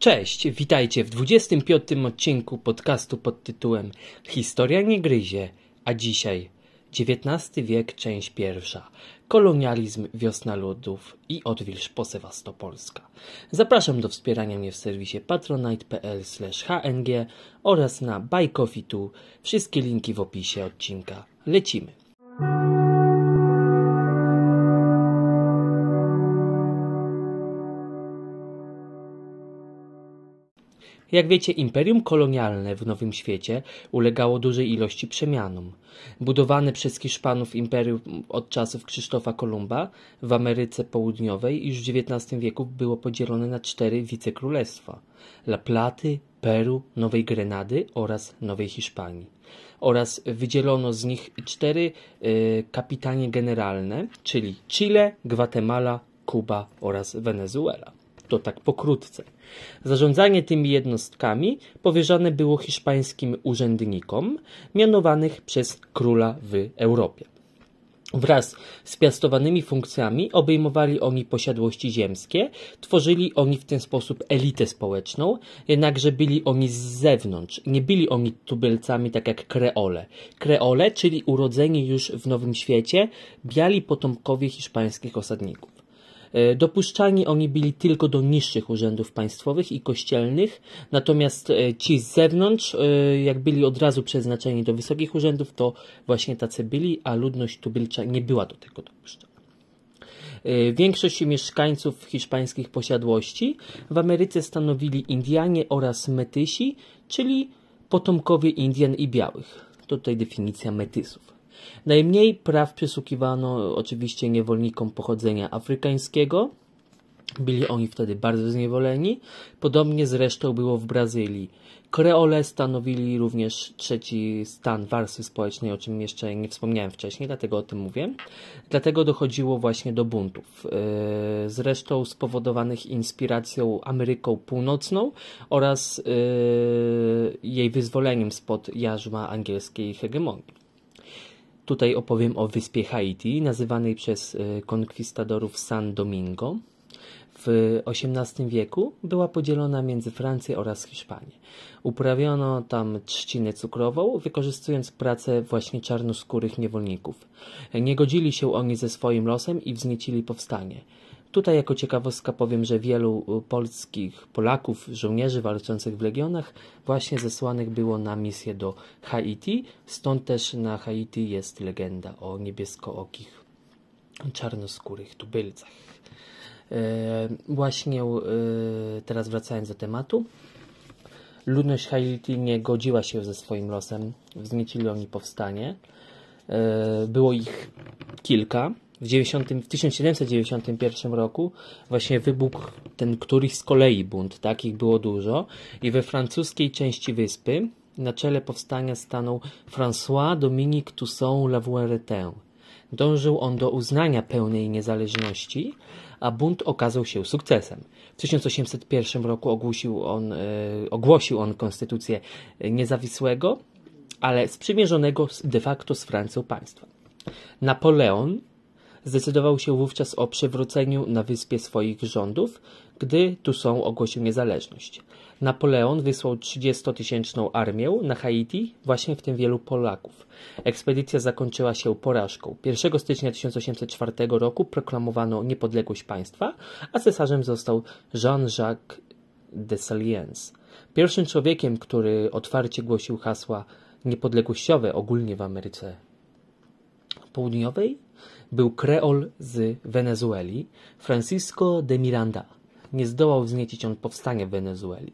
Cześć, witajcie w 25 odcinku podcastu pod tytułem Historia nie gryzie, a dzisiaj XIX wiek, część pierwsza. Kolonializm, wiosna ludów i odwilż po Sewastopolska. Zapraszam do wspierania mnie w serwisie patronite.pl hng oraz na Buy Coffee Tu. Wszystkie linki w opisie odcinka. Lecimy. Jak wiecie, imperium kolonialne w Nowym Świecie ulegało dużej ilości przemianom. Budowane przez Hiszpanów imperium od czasów Krzysztofa Kolumba w Ameryce Południowej już w XIX wieku było podzielone na cztery wicekrólestwa: La Platy, Peru, Nowej Grenady oraz Nowej Hiszpanii. Oraz wydzielono z nich cztery y, kapitanie generalne, czyli Chile, Gwatemala, Kuba oraz Wenezuela. To tak pokrótce. Zarządzanie tymi jednostkami powierzane było hiszpańskim urzędnikom mianowanych przez króla w Europie. Wraz z piastowanymi funkcjami obejmowali oni posiadłości ziemskie, tworzyli oni w ten sposób elitę społeczną, jednakże byli oni z zewnątrz, nie byli oni tubylcami tak jak kreole. Kreole, czyli urodzeni już w Nowym Świecie, biali potomkowie hiszpańskich osadników. E, dopuszczani oni byli tylko do niższych urzędów państwowych i kościelnych, natomiast e, ci z zewnątrz, e, jak byli od razu przeznaczeni do wysokich urzędów, to właśnie tacy byli, a ludność tubylcza nie była do tego dopuszczona. Większość mieszkańców hiszpańskich posiadłości w Ameryce stanowili Indianie oraz Metysi, czyli potomkowie Indian i białych. To tutaj definicja metysów. Najmniej praw przysługiwano oczywiście niewolnikom pochodzenia afrykańskiego. Byli oni wtedy bardzo zniewoleni. Podobnie zresztą było w Brazylii. Kreole stanowili również trzeci stan warstwy społecznej, o czym jeszcze nie wspomniałem wcześniej, dlatego o tym mówię. Dlatego dochodziło właśnie do buntów, e, zresztą spowodowanych inspiracją Ameryką Północną oraz e, jej wyzwoleniem spod jarzma angielskiej hegemonii. Tutaj opowiem o wyspie Haiti, nazywanej przez e, konkwistadorów San Domingo. W XVIII wieku była podzielona między Francję oraz Hiszpanię. Uprawiono tam trzcinę cukrową, wykorzystując pracę właśnie czarnoskórych niewolników. Nie godzili się oni ze swoim losem i wzniecili powstanie. Tutaj jako ciekawostka powiem, że wielu y, polskich Polaków, żołnierzy walczących w legionach właśnie zesłanych było na misję do Haiti, stąd też na Haiti jest legenda o niebieskookich, czarnoskórych tubylcach. E, właśnie e, teraz wracając do tematu, ludność Haiti nie godziła się ze swoim losem, wzniecili oni powstanie. E, było ich kilka, w, 90, w 1791 roku właśnie wybuchł ten któryś z kolei bunt, takich było dużo i we francuskiej części wyspy na czele powstania stanął François Dominique Toussaint Lavouretin. Dążył on do uznania pełnej niezależności, a bunt okazał się sukcesem. W 1801 roku ogłosił on, e, ogłosił on konstytucję niezawisłego, ale sprzymierzonego de facto z Francją państwa. Napoleon Zdecydował się wówczas o przywróceniu na wyspie swoich rządów, gdy Toussaint ogłosił niezależność. Napoleon wysłał 30-tysięczną armię na Haiti, właśnie w tym wielu Polaków. Ekspedycja zakończyła się porażką. 1 stycznia 1804 roku proklamowano niepodległość państwa, a cesarzem został Jean-Jacques Dessalines. Pierwszym człowiekiem, który otwarcie głosił hasła niepodległościowe ogólnie w Ameryce Południowej, był kreol z Wenezueli, Francisco de Miranda. Nie zdołał wzniecić on powstania w Wenezueli.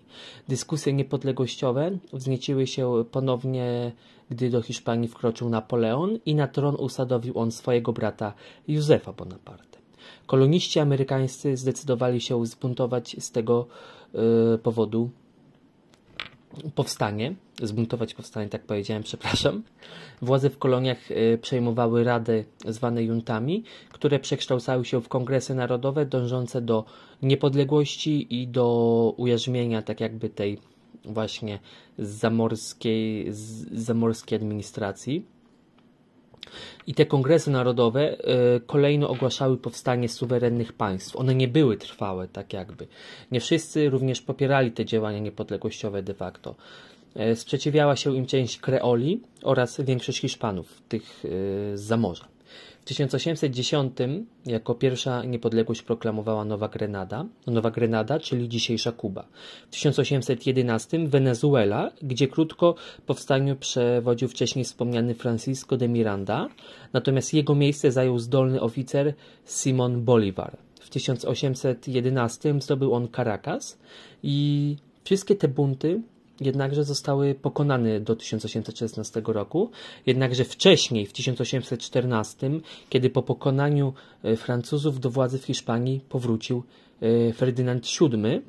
Dyskusje niepodległościowe wznieciły się ponownie, gdy do Hiszpanii wkroczył Napoleon i na tron usadowił on swojego brata Józefa Bonaparte. Koloniści amerykańscy zdecydowali się zbuntować z tego y, powodu powstanie, zbuntować powstanie, tak powiedziałem, przepraszam. Władze w koloniach y, przejmowały rady zwane juntami, które przekształcały się w kongresy narodowe dążące do niepodległości i do ujarzmienia tak jakby tej właśnie zamorskiej, zamorskiej administracji. I te kongresy narodowe y, kolejno ogłaszały powstanie suwerennych państw. One nie były trwałe, tak jakby. Nie wszyscy również popierali te działania niepodległościowe de facto. Y, sprzeciwiała się im część Kreoli oraz większość Hiszpanów, tych y, z Zamorza. W 1810 jako pierwsza niepodległość proklamowała Nowa Grenada, Nowa Grenada, czyli dzisiejsza Kuba. W 1811 Wenezuela, gdzie krótko powstaniu przewodził wcześniej wspomniany Francisco de Miranda, natomiast jego miejsce zajął zdolny oficer Simon Bolivar. W 1811 zdobył on Caracas i wszystkie te bunty jednakże zostały pokonane do 1816 roku. Jednakże wcześniej, w 1814, kiedy po pokonaniu e, Francuzów do władzy w Hiszpanii powrócił e, Ferdynand VII,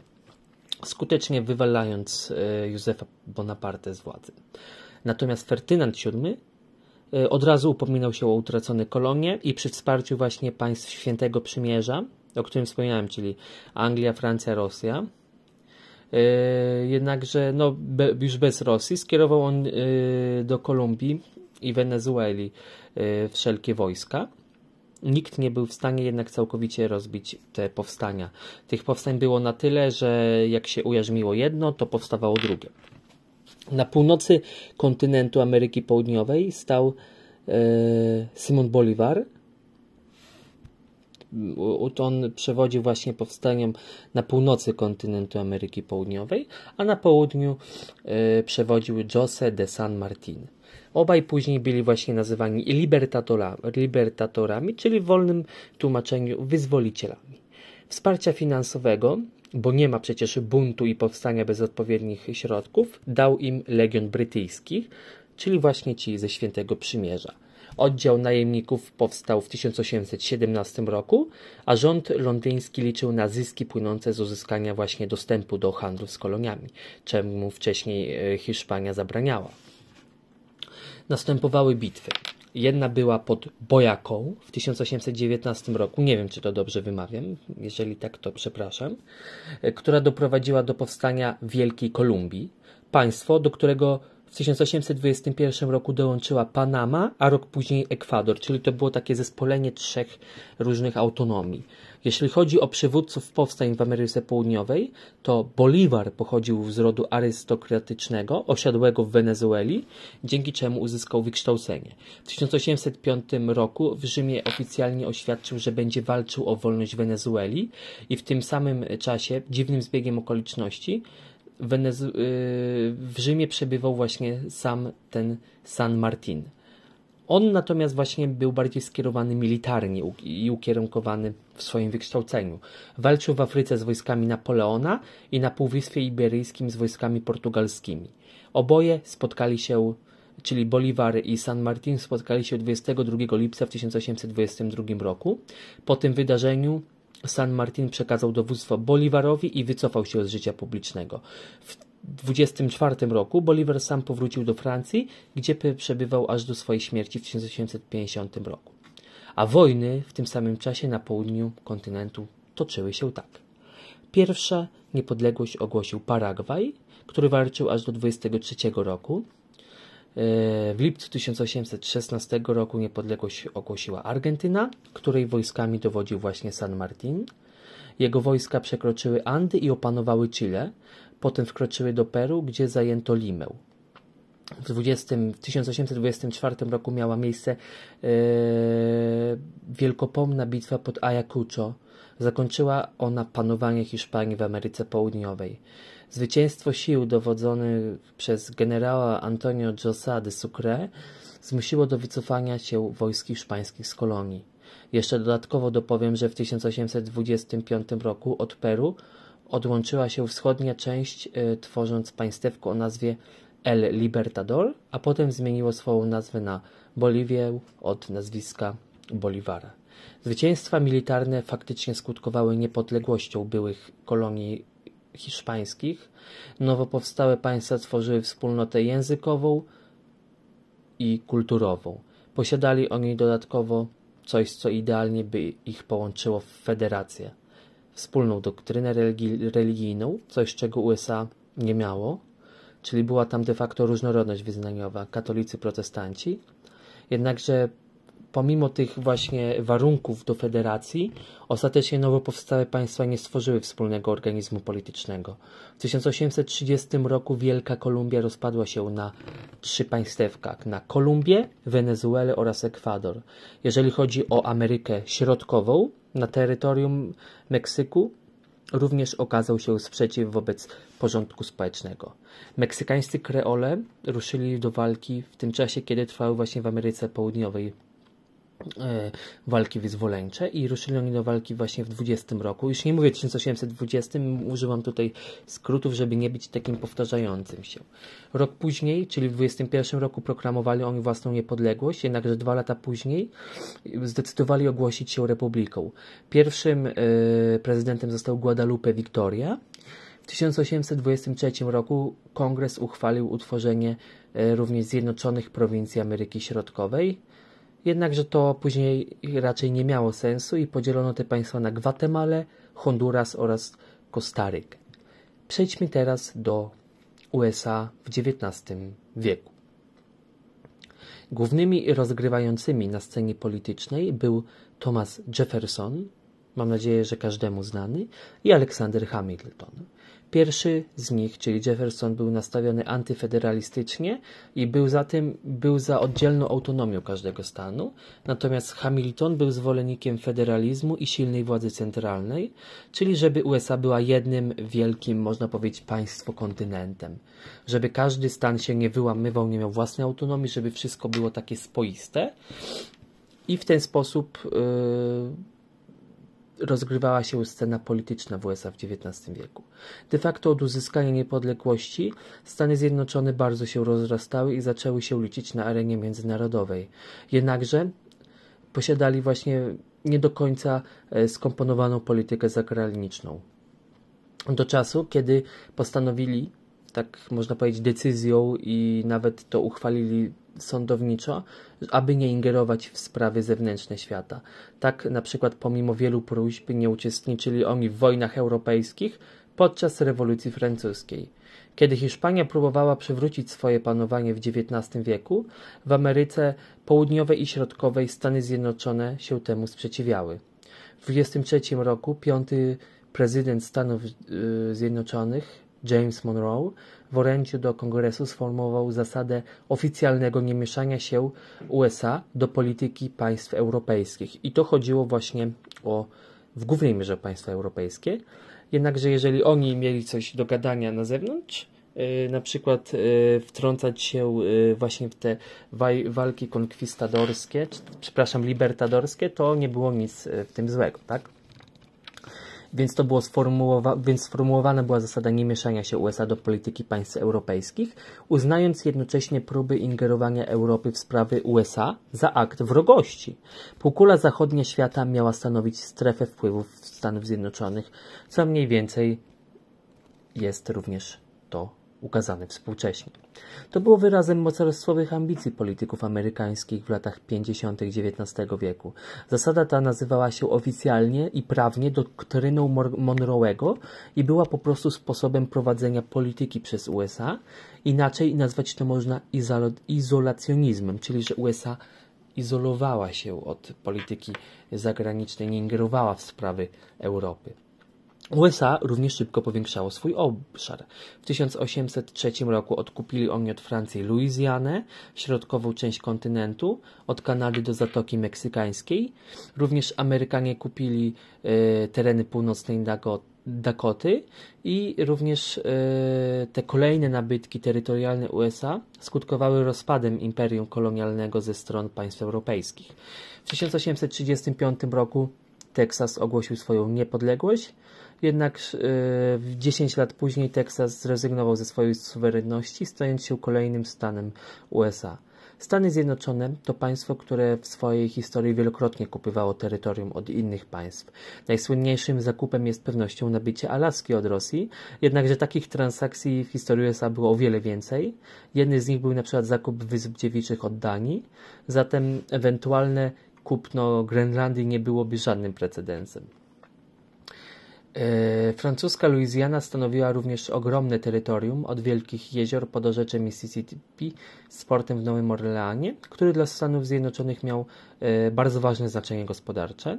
skutecznie wywalając e, Józefa Bonaparte z władzy. Natomiast Ferdynand VII od razu upominał się o utracone kolonie i przy wsparciu właśnie państw Świętego Przymierza, o którym wspomniałem, czyli Anglia, Francja, Rosja, jednakże no, be, już bez Rosji skierował on e, do Kolumbii i Wenezueli e, wszelkie wojska. Nikt nie był w stanie jednak całkowicie rozbić te powstania. Tych powstań było na tyle, że jak się ujarzmiło jedno, to powstawało drugie. Na północy kontynentu Ameryki Południowej stał Simon Bolivar, on przewodził właśnie powstaniom na północy kontynentu Ameryki Południowej, a na południu y, przewodził José de San Martin. Obaj później byli właśnie nazywani libertatorami, czyli w wolnym tłumaczeniu wyzwolicielami. Wsparcia finansowego, bo nie ma przecież buntu i powstania bez odpowiednich środków, dał im Legion Brytyjskich, czyli właśnie ci ze Świętego Przymierza. Oddział najemników powstał w 1817 roku, a rząd londyński liczył na zyski płynące z uzyskania właśnie dostępu do handlu z koloniami, czemu wcześniej e, Hiszpania zabraniała. Następowały bitwy. Jedna była pod Bojaką w 1819 roku, nie wiem czy to dobrze wymawiam, jeżeli tak to przepraszam, e, która doprowadziła do powstania Wielkiej Kolumbii, państwo, do którego 1821 roku dołączyła Panama, a rok później Ekwador, czyli to było takie zespolenie trzech różnych autonomii. Jeśli chodzi o przywódców powstań w Ameryce Południowej, to Bolivar pochodził z rodu arystokratycznego, osiadłego w Wenezueli, dzięki czemu uzyskał wykształcenie. W 1805 roku w Rzymie oficjalnie oświadczył, że będzie walczył o wolność Wenezueli i w tym samym czasie, dziwnym zbiegiem okoliczności, Wenezu- y, w Rzymie przebywał właśnie sam ten San Martin. On natomiast właśnie był bardziej skierowany militarnie i ukierunkowany w swoim wykształceniu. Walczył w Afryce z wojskami Napoleona i na Półwyspie Iberyjskim z wojskami portugalskimi. Oboje spotkali się, czyli Bolivar i San Martin spotkali się 22 lipca w 1822 roku. Po tym wydarzeniu San Martin przekazał dowództwo Bolivarowi i wycofał się z życia publicznego. W 24 roku Bolivar sam powrócił do Francji, gdzie przebywał aż do swojej śmierci w 1850 roku. A wojny w tym samym czasie na południu kontynentu toczyły się tak. Pierwsza niepodległość ogłosił Paragwaj, który walczył aż do 23 roku. E, w lipcu 1816 roku niepodległość ogłosiła Argentyna, której wojskami dowodził właśnie San Martin. Jego wojska przekroczyły Andy i opanowały Chile, potem wkroczyły do Peru, gdzie zajęto Limę. W, 20, w 1824 roku miała miejsce e, wielkopomna bitwa pod Ayacucho. Zakończyła ona panowanie Hiszpanii w Ameryce Południowej. Zwycięstwo sił dowodzone przez generała Antonio Josa de Sucre zmusiło do wycofania się wojsk hiszpańskich z kolonii. Jeszcze dodatkowo dopowiem, że w 1825 roku od Peru odłączyła się wschodnia część, y, tworząc państewko o nazwie El Libertador, a potem zmieniło swoją nazwę na Boliwię od nazwiska Bolivara. Zwycięstwa militarne faktycznie skutkowały niepodległością byłych kolonii hiszpańskich, nowo powstałe państwa tworzyły wspólnotę językową i kulturową. Posiadali oni dodatkowo coś, co idealnie by ich połączyło w federację. Wspólną doktrynę religi religijną, coś czego USA nie miało, czyli była tam de facto różnorodność wyznaniowa, katolicy, protestanci, Jednakże pomimo tych właśnie warunków do federacji, ostatecznie nowo powstałe państwa nie stworzyły wspólnego organizmu politycznego. W 1830 roku Wielka Kolumbia rozpadła się na trzy państewka, na Kolumbię, Wenezuelę oraz Ekwador. Jeżeli chodzi o Amerykę Środkową, na terytorium Meksyku również okazał się sprzeciw wobec porządku społecznego. Meksykańscy kreole ruszyli do walki w tym czasie, kiedy trwały właśnie w Ameryce Południowej walki wyzwoleńcze i ruszyli oni do walki właśnie w 20 roku. Już nie mówię 1820, używam tutaj skrótów, żeby nie być takim powtarzającym się. Rok później, czyli w 21 roku proklamowali oni własną niepodległość, jednakże dwa lata później zdecydowali ogłosić się republiką. Pierwszym e, prezydentem został Guadalupe Victoria. W 1823 roku kongres uchwalił utworzenie e, również Zjednoczonych Prowincji Ameryki Środkowej Jednakże to później raczej nie miało sensu i podzielono te państwa na Gwatemalę, Honduras oraz Kostarykę. Przejdźmy teraz do USA w XIX wieku. Głównymi rozgrywającymi na scenie politycznej był Thomas Jefferson, mam nadzieję, że każdemu znany, i Alexander Hamilton. Pierwszy z nich, czyli Jefferson, był nastawiony antyfederalistycznie i był za tym, był za oddzielną autonomią każdego stanu, natomiast Hamilton był zwolennikiem federalizmu i silnej władzy centralnej, czyli żeby USA była jednym wielkim, można powiedzieć, państwo kontynentem. Żeby każdy stan się nie wyłamywał, nie miał własnej autonomii, żeby wszystko było takie spoiste. I w ten sposób yy, rozgrywała się scena polityczna w USA w XIX wieku. De facto od uzyskania niepodległości Stany Zjednoczone bardzo się rozrastały i zaczęły się liczyć na arenie międzynarodowej. Jednakże posiadali właśnie nie do końca e, skomponowaną politykę zagraniczną. Do czasu, kiedy postanowili, tak można powiedzieć, decyzją i nawet to uchwalili sądowniczo, aby nie ingerować w sprawy zewnętrzne świata. Tak na przykład pomimo wielu próśb nie uczestniczyli oni w wojnach europejskich podczas rewolucji francuskiej. Kiedy Hiszpania próbowała przywrócić swoje panowanie w XIX wieku, w Ameryce Południowej i Środkowej Stany Zjednoczone się temu sprzeciwiały. W 1923 roku piąty prezydent Stanów y, Zjednoczonych James Monroe w orędziu do kongresu sformułował zasadę oficjalnego niemieszania się USA do polityki państw europejskich. I to chodziło właśnie o w głównej mierze państwa europejskie. Jednakże jeżeli oni mieli coś do gadania na zewnątrz, yy, na przykład yy, wtrącać się yy, właśnie w te walki konkwistadorskie, czy, przepraszam, libertadorskie, to nie było nic w tym złego, tak? Więc to było sformułowa więc sformułowana była zasada niemieszania się USA do polityki państw europejskich, uznając jednocześnie próby ingerowania Europy w sprawy USA za akt wrogości. Półkula zachodnia świata miała stanowić strefę wpływów Stanów Zjednoczonych, co mniej więcej jest również to ukazane współcześnie. To było wyrazem mocarstwowych ambicji polityków amerykańskich w latach 50. XIX wieku. Zasada ta nazywała się oficjalnie i prawnie doktryną Monroe'ego i była po prostu sposobem prowadzenia polityki przez USA. Inaczej nazwać to można izolacjonizmem, czyli że USA izolowała się od polityki zagranicznej, nie ingerowała w sprawy Europy. USA również szybko powiększało swój obszar. W 1803 roku odkupili oni od Francji Luizjanę, środkową część kontynentu, od Kanady do Zatoki Meksykańskiej. Również Amerykanie kupili e, tereny północnej Dakoty i również e, te kolejne nabytki terytorialne USA skutkowały rozpadem imperium kolonialnego ze stron państw europejskich. W 1835 roku Teksas ogłosił swoją niepodległość, jednak yy, 10 lat później Teksas zrezygnował ze swojej suwerenności, stając się kolejnym stanem USA. Stany Zjednoczone to państwo, które w swojej historii wielokrotnie kupywało terytorium od innych państw. Najsłynniejszym zakupem jest pewnością nabycie Alaski od Rosji, jednakże takich transakcji w historii USA było o wiele więcej. Jedny z nich był na przykład zakup Wysp Dziewiczych od Danii, zatem ewentualne kupno Grenlandii nie byłoby żadnym precedensem. E, francuska Luizjana stanowiła również ogromne terytorium od wielkich jezior po dorzeczę Mississippi z portem w Nowym Orleanie, który dla Stanów Zjednoczonych miał e, bardzo ważne znaczenie gospodarcze,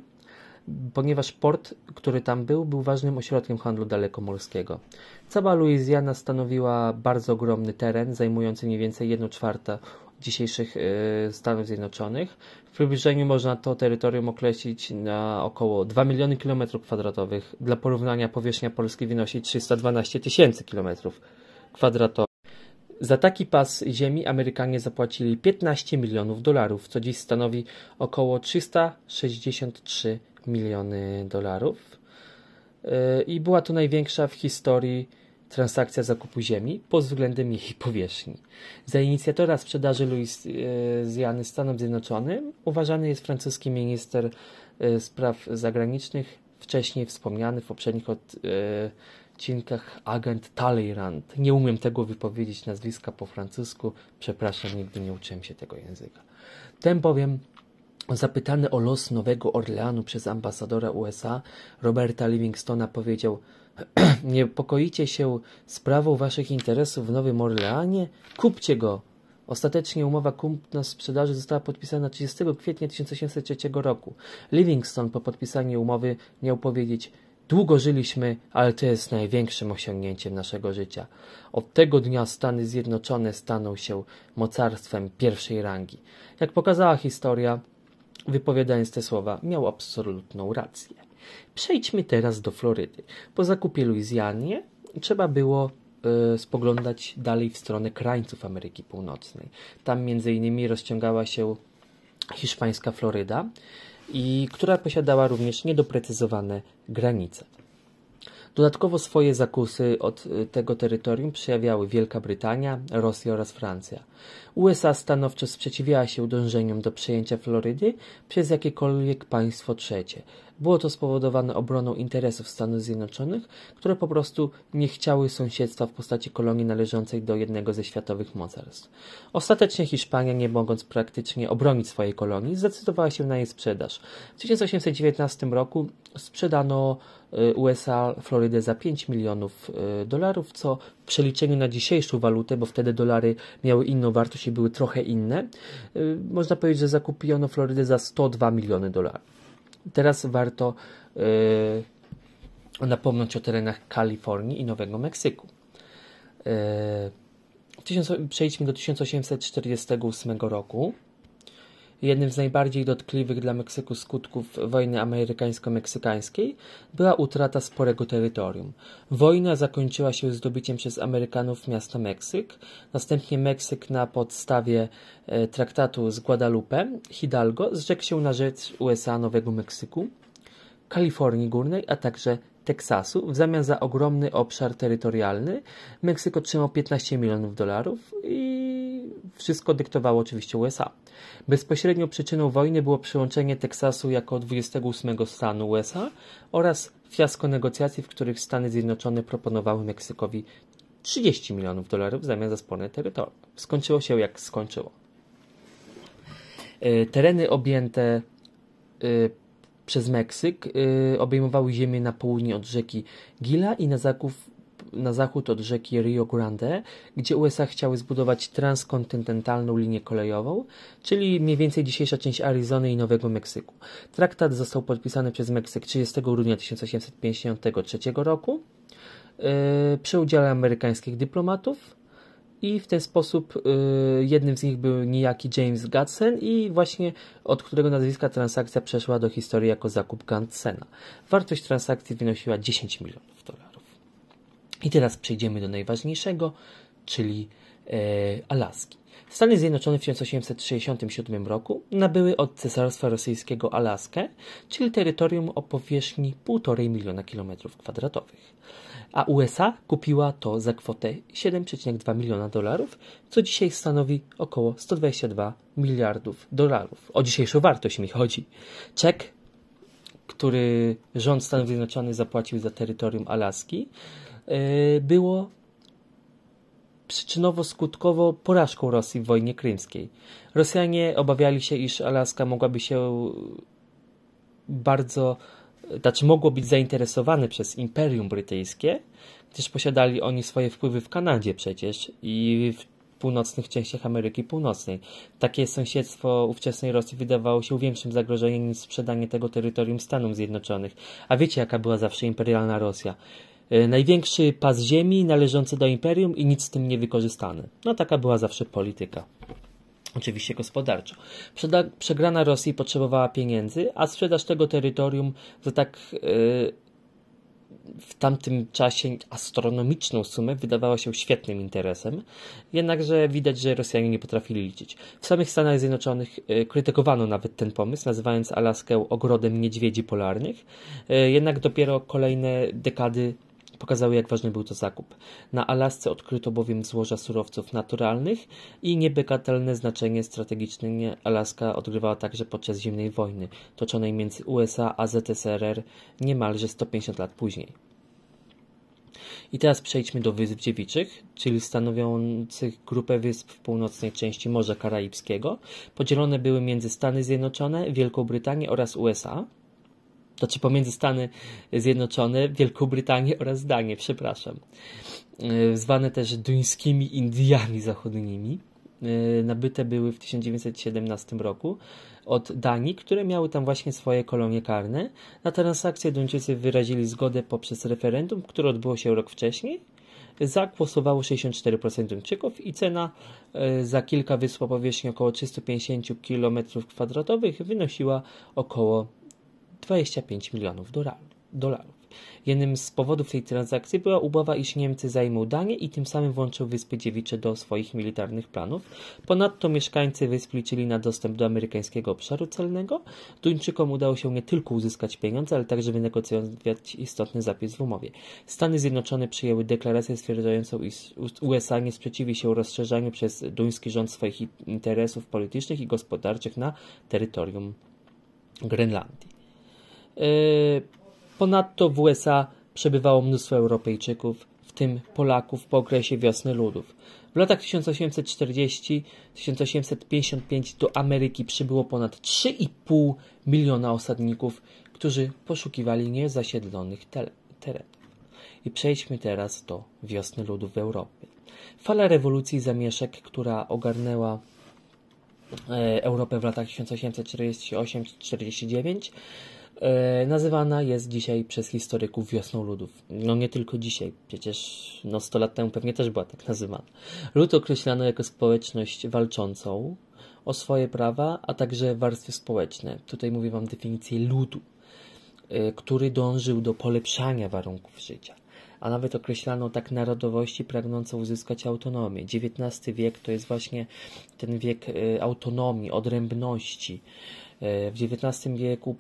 ponieważ port, który tam był, był ważnym ośrodkiem handlu dalekomorskiego. Cała Luizjana stanowiła bardzo ogromny teren, zajmujący mniej więcej 1 czwarta dzisiejszych e, Stanów Zjednoczonych. W przybliżeniu można to terytorium określić na około 2 miliony kilometrów kwadratowych. Dla porównania powierzchnia Polski wynosi 312 tysięcy kilometrów kwadratowych. Za taki pas ziemi Amerykanie zapłacili 15 milionów dolarów, co dziś stanowi około 363 miliony dolarów. E, I była to największa w historii transakcja zakupu ziemi pod względem jej powierzchni. Za inicjatora sprzedaży Luizjany Stanom Zjednoczonym uważany jest francuski minister e, spraw zagranicznych, wcześniej wspomniany w poprzednich odcinkach agent Talleyrand. Nie umiem tego wypowiedzieć nazwiska po francusku, przepraszam, nigdy nie uczyłem się tego języka. Ten bowiem Zapytany o los Nowego Orleanu przez ambasadora USA Roberta Livingstona powiedział Niepokoicie się sprawą waszych interesów w Nowym Orleanie? Kupcie go! Ostatecznie umowa kupna-sprzedaży została podpisana 30 kwietnia 1803 roku. Livingston po podpisaniu umowy miał powiedzieć Długo żyliśmy, ale to jest największym osiągnięciem naszego życia. Od tego dnia Stany Zjednoczone staną się mocarstwem pierwszej rangi. Jak pokazała historia, wypowiadając te słowa, miał absolutną rację. Przejdźmy teraz do Florydy. Po zakupie Luizjanie trzeba było y, spoglądać dalej w stronę krańców Ameryki Północnej. Tam między innymi rozciągała się hiszpańska Floryda, i która posiadała również niedoprecyzowane granice. Dodatkowo swoje zakusy od y, tego terytorium przejawiały Wielka Brytania, Rosja oraz Francja. USA stanowczo sprzeciwiała się dążeniom do przejęcia Florydy przez jakiekolwiek państwo trzecie. Było to spowodowane obroną interesów Stanów Zjednoczonych, które po prostu nie chciały sąsiedztwa w postaci kolonii należącej do jednego ze światowych mocarstw. Ostatecznie Hiszpania, nie mogąc praktycznie obronić swojej kolonii, zdecydowała się na jej sprzedaż. W 1819 roku sprzedano y, USA Florydę za 5 milionów y, dolarów, co przeliczeniu na dzisiejszą walutę, bo wtedy dolary miały inną wartość i były trochę inne, y, można powiedzieć, że zakupiono Florydę za 102 miliony dolarów. Teraz warto yy, napomnieć o terenach Kalifornii i Nowego Meksyku. Yy, przejdźmy do 1848 roku. Jednym z najbardziej dotkliwych dla Meksyku skutków wojny amerykańsko-meksykańskiej była utrata sporego terytorium. Wojna zakończyła się zdobyciem przez Amerykanów miasta Meksyk, następnie Meksyk na podstawie e, traktatu z Guadalupe Hidalgo zrzekł się na rzecz USA Nowego Meksyku, Kalifornii Górnej, a także Teksasu w zamian za ogromny obszar terytorialny. Meksyk otrzymał 15 milionów dolarów i wszystko dyktowało oczywiście USA. Bezpośrednią przyczyną wojny było przyłączenie Teksasu jako 28 stanu USA oraz fiasko negocjacji, w których Stany Zjednoczone proponowały Meksykowi 30 milionów dolarów w zamian za sporne terytorium. Skończyło się jak skończyło. E, tereny objęte e, przez Meksyk y, obejmowały ziemię na południe od rzeki Gila i na, zaków, na zachód od rzeki Rio Grande, gdzie USA chciały zbudować transkontynentalną linię kolejową, czyli mniej więcej dzisiejsza część Arizony i Nowego Meksyku. Traktat został podpisany przez Meksyk 30 grudnia 1853 roku y, przy udziale amerykańskich dyplomatów i w ten sposób y, jednym z nich był niejaki James Gadsden i właśnie od którego nazwiska transakcja przeszła do historii jako zakup Gadsena. Wartość transakcji wynosiła 10 milionów dolarów. I teraz przejdziemy do najważniejszego, czyli e, Alaski. Stany Zjednoczone w 1867 roku nabyły od Cesarstwa Rosyjskiego Alaskę, czyli terytorium o powierzchni 1,5 miliona kilometrów kwadratowych a USA kupiła to za kwotę 7,2 miliona dolarów, co dzisiaj stanowi około 122 miliardów dolarów. O dzisiejszą wartość mi chodzi. Czek, który rząd Stanów Zjednoczonych zapłacił za terytorium Alaski, było przyczynowo-skutkowo porażką Rosji w wojnie krymskiej. Rosjanie obawiali się, iż Alaska mogłaby się bardzo znaczy mogło być zainteresowane przez Imperium Brytyjskie, gdyż posiadali oni swoje wpływy w Kanadzie przecież i w północnych częściach Ameryki Północnej. Takie sąsiedztwo ówczesnej Rosji wydawało się większym zagrożeniem niż sprzedanie tego terytorium Stanom Zjednoczonych. A wiecie, jaka była zawsze imperialna Rosja? E, największy pas ziemi należący do imperium i nic z tym nie wykorzystane. No taka była zawsze polityka. Oczywiście gospodarczo. Przegrana Rosji potrzebowała pieniędzy, a sprzedaż tego terytorium za tak yy, w tamtym czasie astronomiczną sumę wydawała się świetnym interesem, jednakże widać, że Rosjanie nie potrafili liczyć. W samych Stanach Zjednoczonych e, krytykowano nawet ten pomysł, nazywając Alaskę ogrodem niedźwiedzi polarnych, e, jednak dopiero kolejne dekady pokazały, jak ważny był to zakup. Na Alasce odkryto bowiem złoża surowców naturalnych i niebagatelne znaczenie strategiczne Alaska odgrywała także podczas zimnej wojny, toczonej między USA a ZSRR niemalże 150 lat później. I teraz przejdźmy do Wysp Dziewiczych, czyli stanowiących grupę wysp w północnej części Morza Karaibskiego. Podzielone były między Stany Zjednoczone, Wielką Brytanię oraz USA to czy pomiędzy Stany Zjednoczone, Wielką Brytanię oraz Danię, przepraszam. E, zwane też duńskimi Indiami Zachodnimi. E, nabyte były w 1917 roku od Danii, które miały tam właśnie swoje kolonie karne. Na transakcję Duńczycy wyrazili zgodę poprzez referendum, które odbyło się rok wcześniej. Za głosowało 64% Duńczyków i cena e, za kilka wysp o powierzchni około 350 km2 wynosiła około 25 milionów dolarów. Jednym z powodów tej transakcji była ubawa, iż Niemcy zajmą Danię i tym samym włączą Wyspy Dziewicze do swoich militarnych planów. Ponadto mieszkańcy wysp liczyli na dostęp do amerykańskiego obszaru celnego. Duńczykom udało się nie tylko uzyskać pieniądze, ale także wynegocjować istotny zapis w umowie. Stany Zjednoczone przyjęły deklarację stwierdzającą, iż USA nie sprzeciwi się rozszerzaniu przez duński rząd swoich interesów politycznych i gospodarczych na terytorium Grenlandii. Yy, ponadto w USA przebywało mnóstwo Europejczyków, w tym Polaków po okresie wiosny ludów. W latach 1840-1855 do Ameryki przybyło ponad 3,5 miliona osadników, którzy poszukiwali niezasiedlonych terenów. I przejdźmy teraz do wiosny ludów w Europie. Fala rewolucji zamieszek, która ogarnęła e, Europę w latach 1848-49 E, nazywana jest dzisiaj przez historyków wiosną ludów. No nie tylko dzisiaj, przecież no 100 lat temu pewnie też była tak nazywana. Lud określano jako społeczność walczącą o swoje prawa, a także warstwy społeczne. Tutaj mówię Wam definicję ludu, e, który dążył do polepszania warunków życia. A nawet określano tak narodowości pragnące uzyskać autonomię. XIX wiek to jest właśnie ten wiek e, autonomii, odrębności, E, w XIX wieku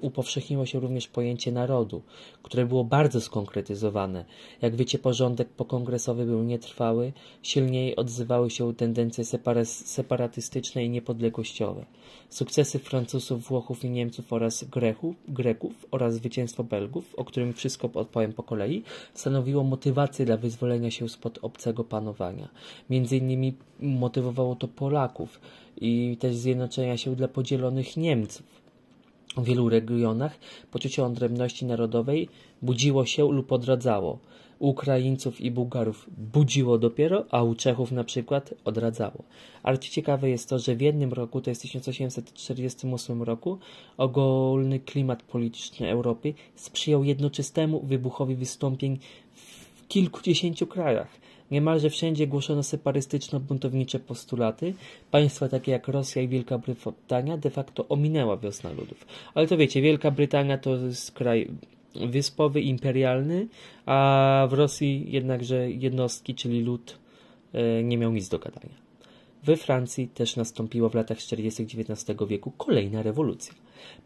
upowszechniło się również pojęcie narodu, które było bardzo skonkretyzowane. Jak wiecie, porządek pokongresowy był nietrwały, silniej odzywały się tendencje separatystyczne i niepodległościowe. Sukcesy Francuzów, Włochów i Niemców oraz Grechów, Greków oraz zwycięstwo Belgów, o którym wszystko odpowiem po kolei, stanowiło motywację dla wyzwolenia się spod obcego panowania. Między innymi motywowało to Polaków, i też zjednoczenia się dla podzielonych Niemców. W wielu regionach poczucie odrębności narodowej budziło się lub odradzało. U Ukraińców i Bułgarów budziło dopiero, a u Czechów na przykład odradzało. Ale ciekawe jest to, że w jednym roku, to jest 1848 roku, ogólny klimat polityczny Europy sprzyjał jednoczystemu wybuchowi wystąpień w kilkudziesięciu krajach. Niemalże wszędzie głoszono separystyczno-buntownicze postulaty. Państwa takie jak Rosja i Wielka Brytania de facto ominęła wiosna ludów. Ale to wiecie, Wielka Brytania to jest kraj wyspowy, imperialny, a w Rosji jednakże jednostki, czyli lud, e, nie miał nic do gadania. We Francji też nastąpiła w latach 40. XIX wieku kolejna rewolucja.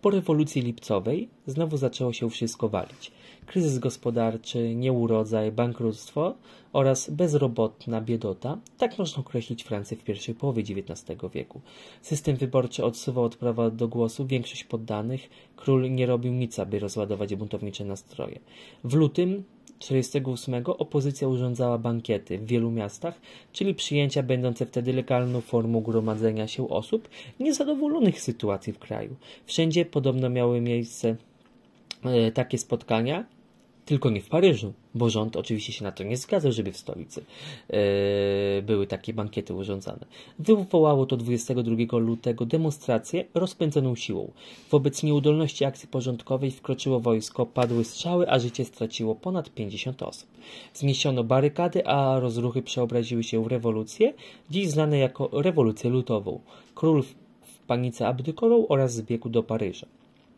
Po rewolucji lipcowej znowu zaczęło się wszystko walić kryzys gospodarczy, nieurodzaj, bankructwo oraz bezrobotna biedota, tak można określić Francję w pierwszej połowie XIX wieku. System wyborczy odsuwał od prawa do głosu większość poddanych, król nie robił nic, aby rozładować buntownicze nastroje. W lutym 1948 opozycja urządzała bankiety w wielu miastach, czyli przyjęcia będące wtedy legalną formą gromadzenia się osób niezadowolonych z sytuacji w kraju. Wszędzie podobno miały miejsce e, takie spotkania, tylko nie w Paryżu, bo rząd oczywiście się na to nie zgadzał, żeby w stolicy e, były takie bankiety urządzane. Wywołało to 22 lutego demonstrację rozpędzoną siłą. Wobec nieudolności akcji porządkowej wkroczyło wojsko, padły strzały, a życie straciło ponad 50 osób. Zniesiono barykady, a rozruchy przeobraziły się w rewolucję, dziś znane jako rewolucję lutową. Król w panice abdykował oraz zbiegł do Paryża.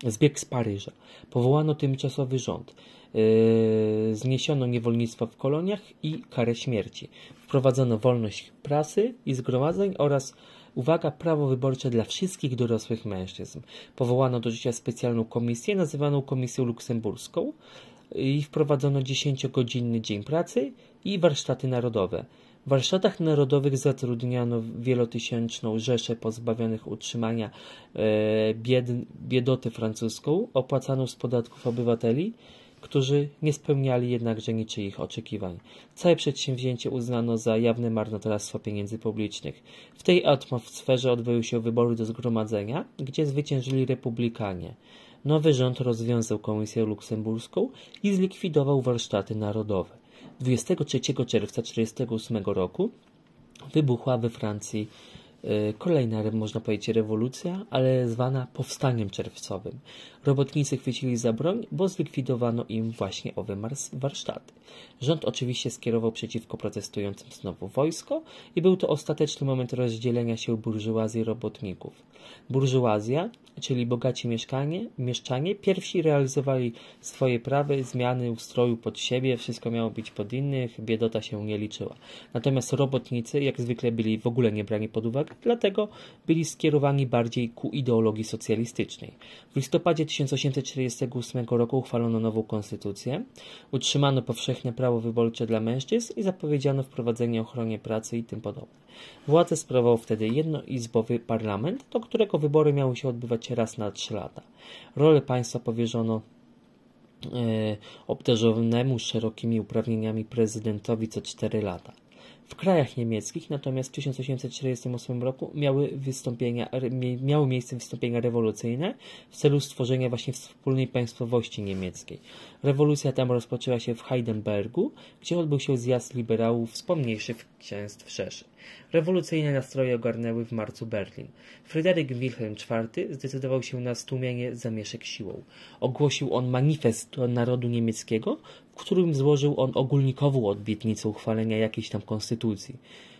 Zbiegł z Paryża. Powołano tymczasowy rząd. Yy, zniesiono niewolnictwo w koloniach i karę śmierci. Wprowadzono wolność prasy i zgromadzeń oraz uwaga, prawo wyborcze dla wszystkich dorosłych mężczyzn. Powołano do życia specjalną komisję nazywaną Komisją Luksemburską i wprowadzono 10-godzinny dzień pracy i warsztaty narodowe. W warsztatach narodowych zatrudniano wielotysięczną rzeszę pozbawionych utrzymania e, bied, biedotę francuską, opłacaną z podatków obywateli, którzy nie spełniali jednakże niczyich oczekiwań. Całe przedsięwzięcie uznano za jawne marnotrawstwo pieniędzy publicznych. W tej atmosferze odbyły się wybory do zgromadzenia, gdzie zwyciężyli republikanie. Nowy rząd rozwiązał Komisję Luksemburską i zlikwidował warsztaty narodowe. 23 czerwca 1948 roku wybuchła we Francji kolejna, można powiedzieć, rewolucja, ale zwana powstaniem czerwcowym. Robotnicy chwycili za broń, bo zlikwidowano im właśnie owe warsztaty. Rząd oczywiście skierował przeciwko protestującym znowu wojsko i był to ostateczny moment rozdzielenia się burżuazji robotników. Burżuazja, czyli bogaci mieszkanie, mieszczanie, pierwsi realizowali swoje prawy, zmiany ustroju pod siebie, wszystko miało być pod innych, biedota się nie liczyła. Natomiast robotnicy, jak zwykle, byli w ogóle nie brani pod uwagę, dlatego byli skierowani bardziej ku ideologii socjalistycznej. W listopadzie 1848 roku uchwalono nową konstytucję, utrzymano powszechne prawo wyborcze dla mężczyzn i zapowiedziano wprowadzenie ochrony pracy i tym podobne. Władzę sprawował wtedy jednoizbowy parlament, do którego wybory miały się odbywać raz na trzy lata. Rolę państwa powierzono e, obdarzonemu szerokimi uprawnieniami prezydentowi co cztery lata. W krajach niemieckich natomiast w 1848 roku miały, wystąpienia, miały miejsce wystąpienia rewolucyjne w celu stworzenia właśnie wspólnej państwowości niemieckiej. Rewolucja tam rozpoczęła się w Heidelbergu, gdzie odbył się zjazd liberałów z pomniejszych księstw Rzeszy. Rewolucyjne nastroje ogarnęły w marcu Berlin. Fryderyk Wilhelm IV zdecydował się na stłumienie zamieszek siłą. Ogłosił on manifest narodu niemieckiego, w którym złożył on ogólnikową obietnicę uchwalenia jakiejś tam konstytucji.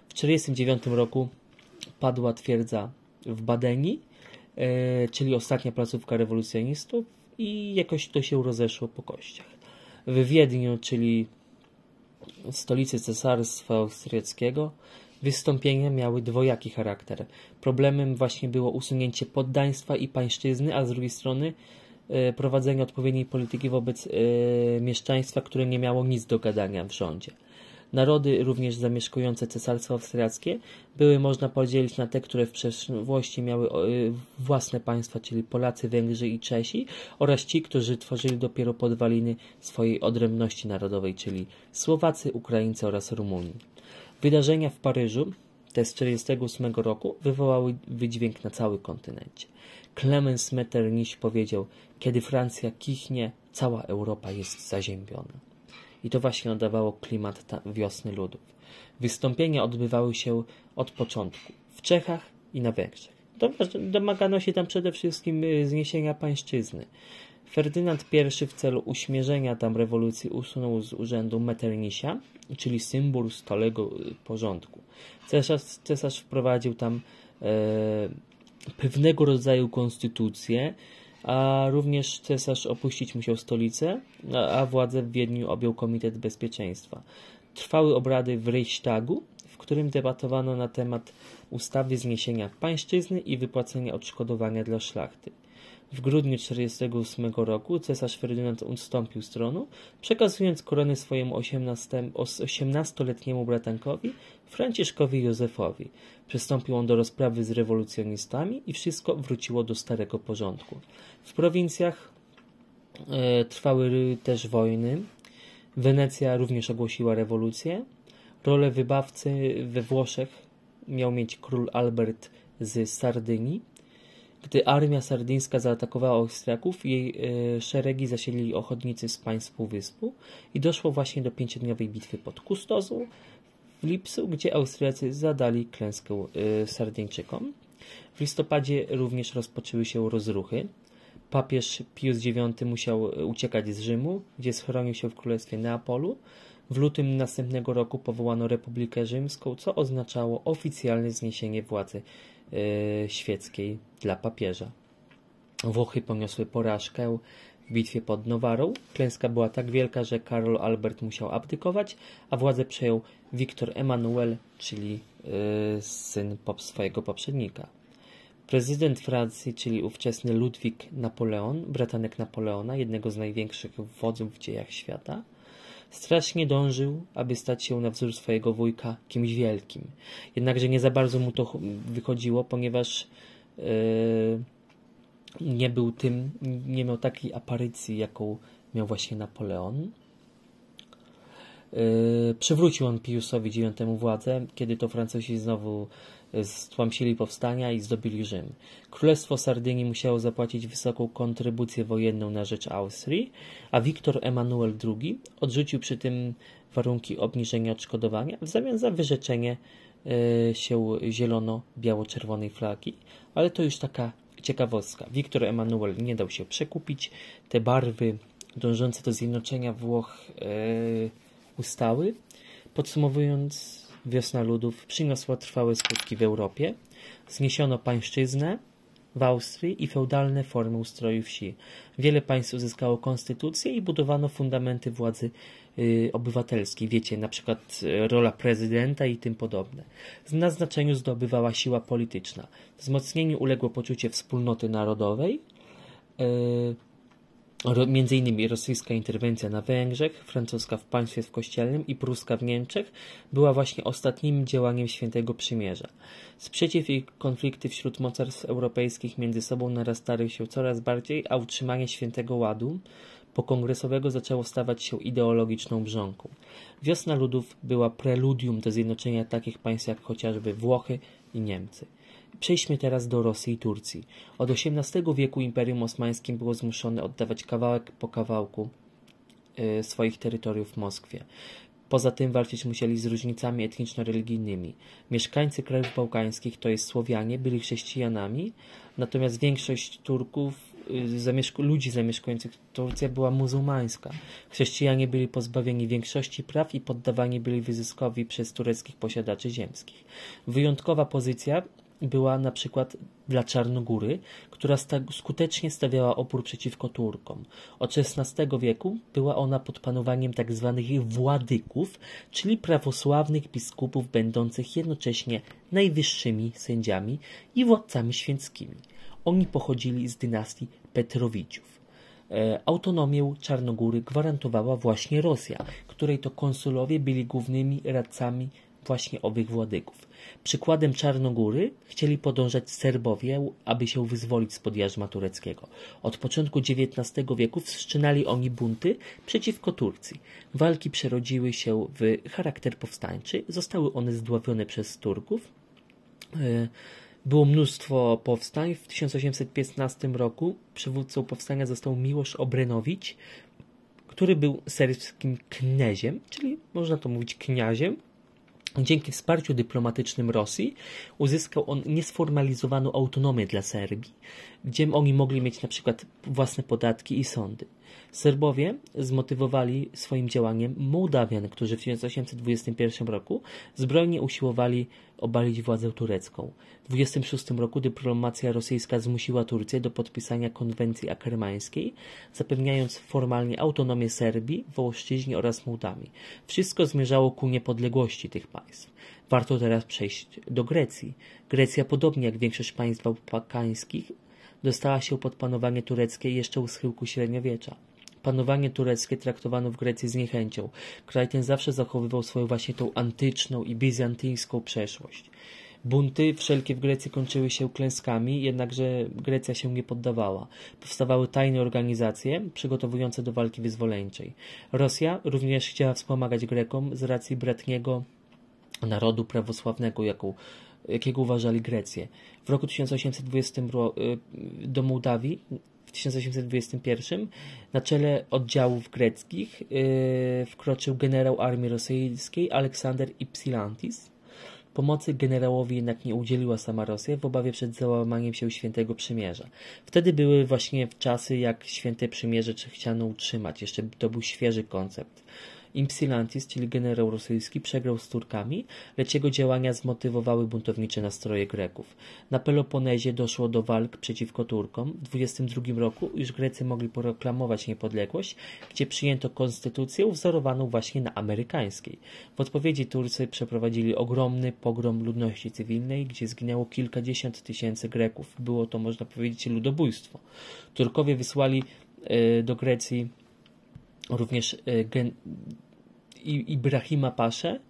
W 1949 roku padła twierdza w Badeni, e, czyli ostatnia placówka rewolucjonistów i jakoś to się rozeszło po kościach. W Wiedniu, czyli stolicy Cesarstwa Austriackiego, Wystąpienia miały dwojaki charakter. Problemem właśnie było usunięcie poddaństwa i pańszczyzny, a z drugiej strony e, prowadzenie odpowiedniej polityki wobec e, mieszczaństwa, które nie miało nic do gadania w rządzie. Narody, również zamieszkujące Cesarstwo Austriackie, były można podzielić na te, które w przeszłości miały e, własne państwa, czyli Polacy, Węgrzy i Czesi, oraz ci, którzy tworzyli dopiero podwaliny swojej odrębności narodowej, czyli Słowacy, Ukraińcy oraz Rumuni. Wydarzenia w Paryżu te z 1948 roku wywołały wydźwięk na cały kontynencie. Clemens Metternich powiedział, kiedy Francja kichnie, cała Europa jest zaziębiona. I to właśnie nadawało klimat wiosny ludów. Wystąpienia odbywały się od początku w Czechach i na Węgrzech. Domagano się tam przede wszystkim y, zniesienia pańszczyzny. Ferdynand I w celu uśmierzenia tam rewolucji usunął z urzędu Meternisia, czyli symbol stałego y, porządku. Cesarz, cesarz wprowadził tam e, pewnego rodzaju konstytucję, a również cesarz opuścić musiał stolicę, a, władzę w Wiedniu objął Komitet Bezpieczeństwa. Trwały obrady w Reichstagu, w którym debatowano na temat ustawy zniesienia pańszczyzny i wypłacenia odszkodowania dla szlachty. W grudniu 1948 roku cesarz Ferdynand ustąpił z tronu, przekazując koronę swojemu 18-letniemu bratankowi Franciszkowi Józefowi. Przystąpił on do rozprawy z rewolucjonistami i wszystko wróciło do starego porządku. W prowincjach e, trwały też wojny. Wenecja również ogłosiła rewolucję. Rolę wybawcy we Włoszech miał mieć król Albert z Sardynii Gdy armia sardyńska zaatakowała Austriaków, jej y, szeregi zasiedli ochotnicy z państw Półwyspu i doszło właśnie do pięciodniowej bitwy pod Kustozą w Lipsu, gdzie Austriacy zadali klęskę y, Sardyńczykom. W listopadzie również rozpoczęły się rozruchy. Papież Pius IX musiał uciekać z Rzymu, gdzie schronił się w królestwie Neapolu. W lutym następnego roku powołano Republikę Rzymską, co oznaczało oficjalne zniesienie władzy świeckiej dla papieża. Włochy poniosły porażkę w bitwie pod Nowarą. Klęska była tak wielka, że Karol Albert musiał abdykować, a władzę przejął Wiktor Emanuel, czyli yy, syn swojego poprzednika. Prezydent Francji, czyli ówczesny Ludwik Napoleon, bratanek Napoleona, jednego z największych wodzów w dziejach świata, strasznie dążył, aby stać się na wzór swojego wujka kimś wielkim. Jednakże nie za bardzo mu to wychodziło, ponieważ yy, nie był tym, nie miał takiej aparycji, jaką miał właśnie Napoleon. Yy, przywrócił on Piusowi IX władzę, kiedy to Francuzi znowu stłamsili powstania i zdobyli Rzym. Królestwo Sardynii musiało zapłacić wysoką kontrybucję wojenną na rzecz Austrii, a Wiktor Emanuel II odrzucił przy tym warunki obniżenia odszkodowania w zamian za wyrzeczenie e, się zielono-biało-czerwonej flagi, ale to już taka ciekawostka. Wiktor Emanuel nie dał się przekupić, te barwy dążące do zjednoczenia Włoch e, ustały. Podsumowując, wiosna ludów przyniosła trwałe skutki w Europie. Zniesiono pańszczyznę w Austrii i feudalne formy ustroju wsi. Wiele państw uzyskało konstytucję i budowano fundamenty władzy y, obywatelskiej. Wiecie, na przykład y, rola prezydenta i tym podobne. Na znaczeniu zdobywała siła polityczna. Wzmocnieniu uległo poczucie wspólnoty narodowej. Y, Między innymi rosyjska interwencja na Węgrzech, francuska w państwie kościelnym i pruska w Niemczech była właśnie ostatnim działaniem Świętego Przymierza. Sprzeciw i konflikty wśród mocarstw europejskich między sobą narastały się coraz bardziej, a utrzymanie Świętego Ładu pokongresowego zaczęło stawać się ideologiczną brząką. Wiosna ludów była preludium do zjednoczenia takich państw jak chociażby Włochy i Niemcy. Przejdźmy teraz do Rosji i Turcji. Od XVIII wieku Imperium Osmańskim było zmuszone oddawać kawałek po kawałku y, swoich terytoriów Moskwie. Poza tym walczyć musieli z różnicami etniczno-religijnymi. Mieszkańcy krajów bałkańskich, to jest Słowianie, byli chrześcijanami, natomiast większość Turków, y, zamieszku, ludzi zamieszkujących Turcję była muzułmańska. Chrześcijanie byli pozbawieni większości praw i poddawani byli wyzyskowi przez tureckich posiadaczy ziemskich. Wyjątkowa pozycja była na przykład dla Czarnogóry, która skutecznie stawiała opór przeciwko Turkom. Od XVI wieku była ona pod panowaniem tzw. Tak władyków, czyli prawosławnych biskupów będących jednocześnie najwyższymi sędziami i władcami święckimi. Oni pochodzili z dynastii Petrowiciów. E, autonomię Czarnogóry gwarantowała właśnie Rosja, której to konsulowie byli głównymi radcami właśnie owych władyków. Przykładem Czarnogóry chcieli podążać Serbowie, aby się wyzwolić spod jarzma tureckiego. Od początku XIX wieku wszczynali oni bunty przeciwko Turcji. Walki przerodziły się w charakter powstańczy, zostały one zdławione przez Turków. E, było mnóstwo powstań. W 1815 roku przywódcą powstania został Miłosz Obrenowicz, który był serbskim kneziem, czyli można to mówić kniaziem, Dzięki wsparciu dyplomatycznym Rosji uzyskał on niesformalizowaną autonomię dla Serbii, gdzie oni mogli mieć na przykład własne podatki i sądy. Serbowie zmotywowali swoim działaniem Mołdawian, którzy w 1821 roku zbrojnie usiłowali obalić władzę turecką. W 26 roku dyplomacja rosyjska zmusiła Turcję do podpisania konwencji akermańskiej, zapewniając formalnie autonomię Serbii, Wołoszczyźnie oraz Mołdawii. Wszystko zmierzało ku niepodległości tych państw. Warto teraz przejść do Grecji. Grecja, podobnie jak większość państw bałkańskich, dostała się pod panowanie tureckie jeszcze u schyłku średniowiecza. Panowanie tureckie traktowano w Grecji z niechęcią. Kraj ten zawsze zachowywał swoją właśnie tą antyczną i bizantyjską przeszłość. Bunty wszelkie w Grecji kończyły się klęskami, jednakże Grecja się nie poddawała. Powstawały tajne organizacje przygotowujące do walki wyzwoleńczej. Rosja również chciała wspomagać Grekom z racji bratniego narodu prawosławnego, jaką jakiego uważali Grecję. W roku 1820 do Mołdawii w 1821 na czele oddziałów greckich wkroczył generał armii rosyjskiej Aleksander Ypsilantis. Pomocy generałowi jednak nie udzieliła sama Rosja w obawie przed załamaniem się Świętego Przymierza. Wtedy były właśnie czasy, jak Święte Przymierze chciano utrzymać. Jeszcze to był świeży koncept. Impsilantis, czyli generał rosyjski, przegrał z Turkami, lecz jego działania zmotywowały buntownicze nastroje Greków. Na Peloponezie doszło do walk przeciwko Turkom. W 22 roku już Grecy mogli proklamować niepodległość, gdzie przyjęto konstytucję wzorowaną właśnie na amerykańskiej. W odpowiedzi Turcy przeprowadzili ogromny pogrom ludności cywilnej, gdzie zginęło kilkadziesiąt tysięcy Greków. Było to, można powiedzieć, ludobójstwo. Turkowie wysłali y, do Grecji również y, gen, Ibrahima Pasze,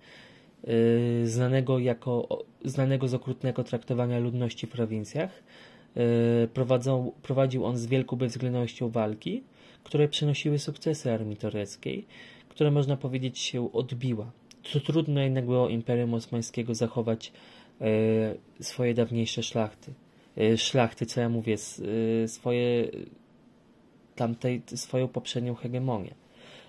y, znanego, jako, znanego z okrutnego traktowania ludności w prowincjach. Y, prowadzą, prowadził on z wielką bezwzględnością walki, które przynosiły sukcesy armii tureckiej, które można powiedzieć się odbiła. To trudno jednak było Imperium Osmańskiego zachować swoje dawniejsze szlachty. Szlachty, co ja mówię, swoje tamtej, swoją poprzednią hegemonię.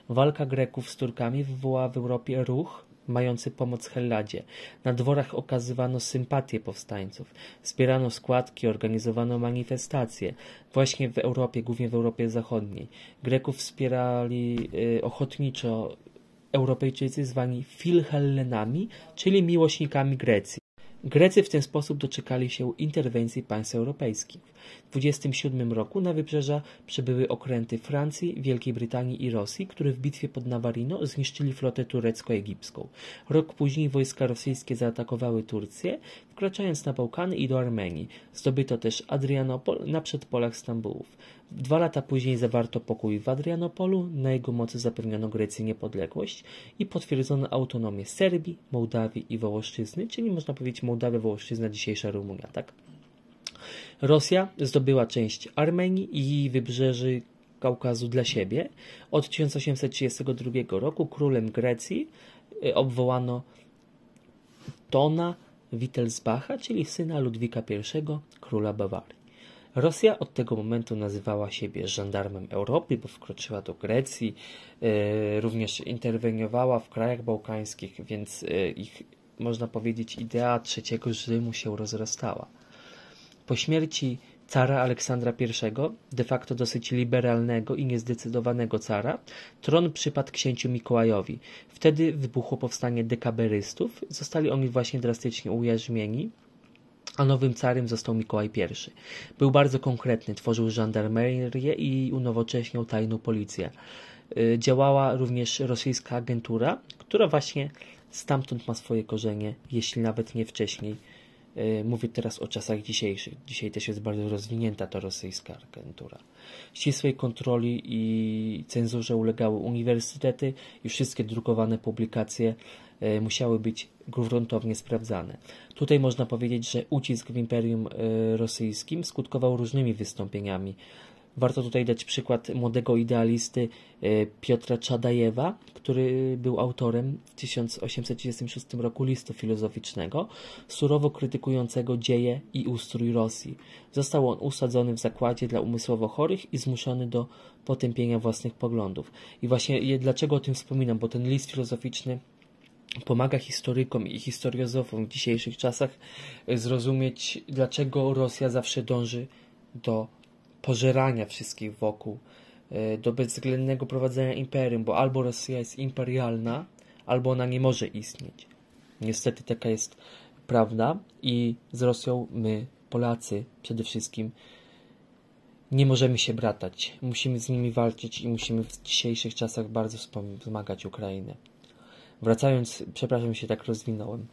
Walka Greków z Turkami wywołała w Europie ruch mający pomóc Helladzie. Na dworach okazywano sympatię powstańców, wspierano składki, organizowano manifestacje. Właśnie w Europie, głównie w Europie Zachodniej. Greków wspierali y, ochotniczo Europejczycy zwani Filhellenami, czyli miłośnikami Grecji. Grecy w ten sposób doczekali się interwencji państw europejskich. W 27 roku na wybrzeża przybyły okręty Francji, Wielkiej Brytanii i Rosji, które w bitwie pod Navarino zniszczyli flotę turecko-egipską. Rok później wojska rosyjskie zaatakowały Turcję, wkraczając na Bałkany i do Armenii. Zdobyto też Adrianopol na przedpolach Stambułów. Dwa lata później zawarto pokój w Adrianopolu, na jego mocy zapewniono Grecji niepodległość i potwierdzono autonomię Serbii, Mołdawii i Wołoszczyzny, czyli można powiedzieć Mołdawia, Wołoszczyzna, dzisiejsza Rumunia, tak? Rosja zdobyła część Armenii i wybrzeży Kaukazu dla siebie. Od 1832 roku królem Grecji y, obwołano Tona Wittelsbacha, czyli syna Ludwika I, króla Bawarii. Rosja od tego momentu nazywała siebie żandarmem Europy, bo wkroczyła do Grecji, y, również interweniowała w krajach bałkańskich, więc y, ich, można powiedzieć, idea trzeciego Rzymu się rozrastała. Po śmierci cara Aleksandra I, de facto dosyć liberalnego i niezdecydowanego cara, tron przypadł księciu Mikołajowi. Wtedy wybuchło powstanie dekaberystów, zostali oni właśnie drastycznie ujarzmieni, a nowym carem został Mikołaj I. Był bardzo konkretny, tworzył żandarmerię i unowocześniał tajną policję. Y, działała również rosyjska agentura, która właśnie stamtąd ma swoje korzenie, jeśli nawet nie wcześniej mówię teraz o czasach dzisiejszych. Dzisiaj też jest bardzo rozwinięta ta rosyjska agentura. Ścisłej kontroli i cenzurze ulegały uniwersytety i wszystkie drukowane publikacje e, musiały być gruntownie sprawdzane. Tutaj można powiedzieć, że ucisk w Imperium e, Rosyjskim skutkował różnymi wystąpieniami Warto tutaj dać przykład młodego idealisty e, Piotra Czadajewa, który był autorem w 1836 roku listu filozoficznego, surowo krytykującego dzieje i ustrój Rosji. Został on usadzony w zakładzie dla umysłowo chorych i zmuszony do potępienia własnych poglądów. I właśnie dlaczego o tym wspominam, bo ten list filozoficzny pomaga historykom i historiozofom w dzisiejszych czasach zrozumieć, dlaczego Rosja zawsze dąży do pożerania wszystkich wokół, e, do bezwzględnego prowadzenia imperium, bo albo Rosja jest imperialna, albo ona nie może istnieć. Niestety taka jest prawda i z Rosją my, Polacy przede wszystkim, nie możemy się bratać. Musimy z nimi walczyć i musimy w dzisiejszych czasach bardzo wspomagać Ukrainę. Wracając, przepraszam, się tak rozwinąłem.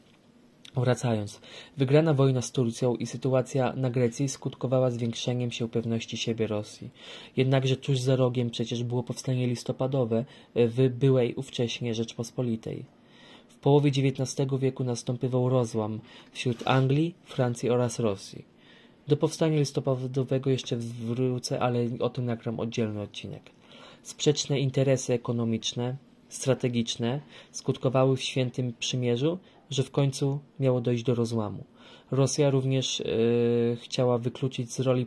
Wracając, wygrana wojna z Turcją i sytuacja na Grecji skutkowała zwiększeniem się pewności siebie Rosji. Jednakże tuż za rogiem przecież było powstanie listopadowe w byłej ówcześnie Rzeczpospolitej. W połowie XIX wieku nastąpywał rozłam wśród Anglii, Francji oraz Rosji. Do powstania listopadowego jeszcze wrócę, ale o tym nagram oddzielny odcinek. Sprzeczne interesy ekonomiczne, strategiczne skutkowały w świętym przymierzu że w końcu miało dojść do rozłamu. Rosja również yy, chciała wykluczyć z roli politycznej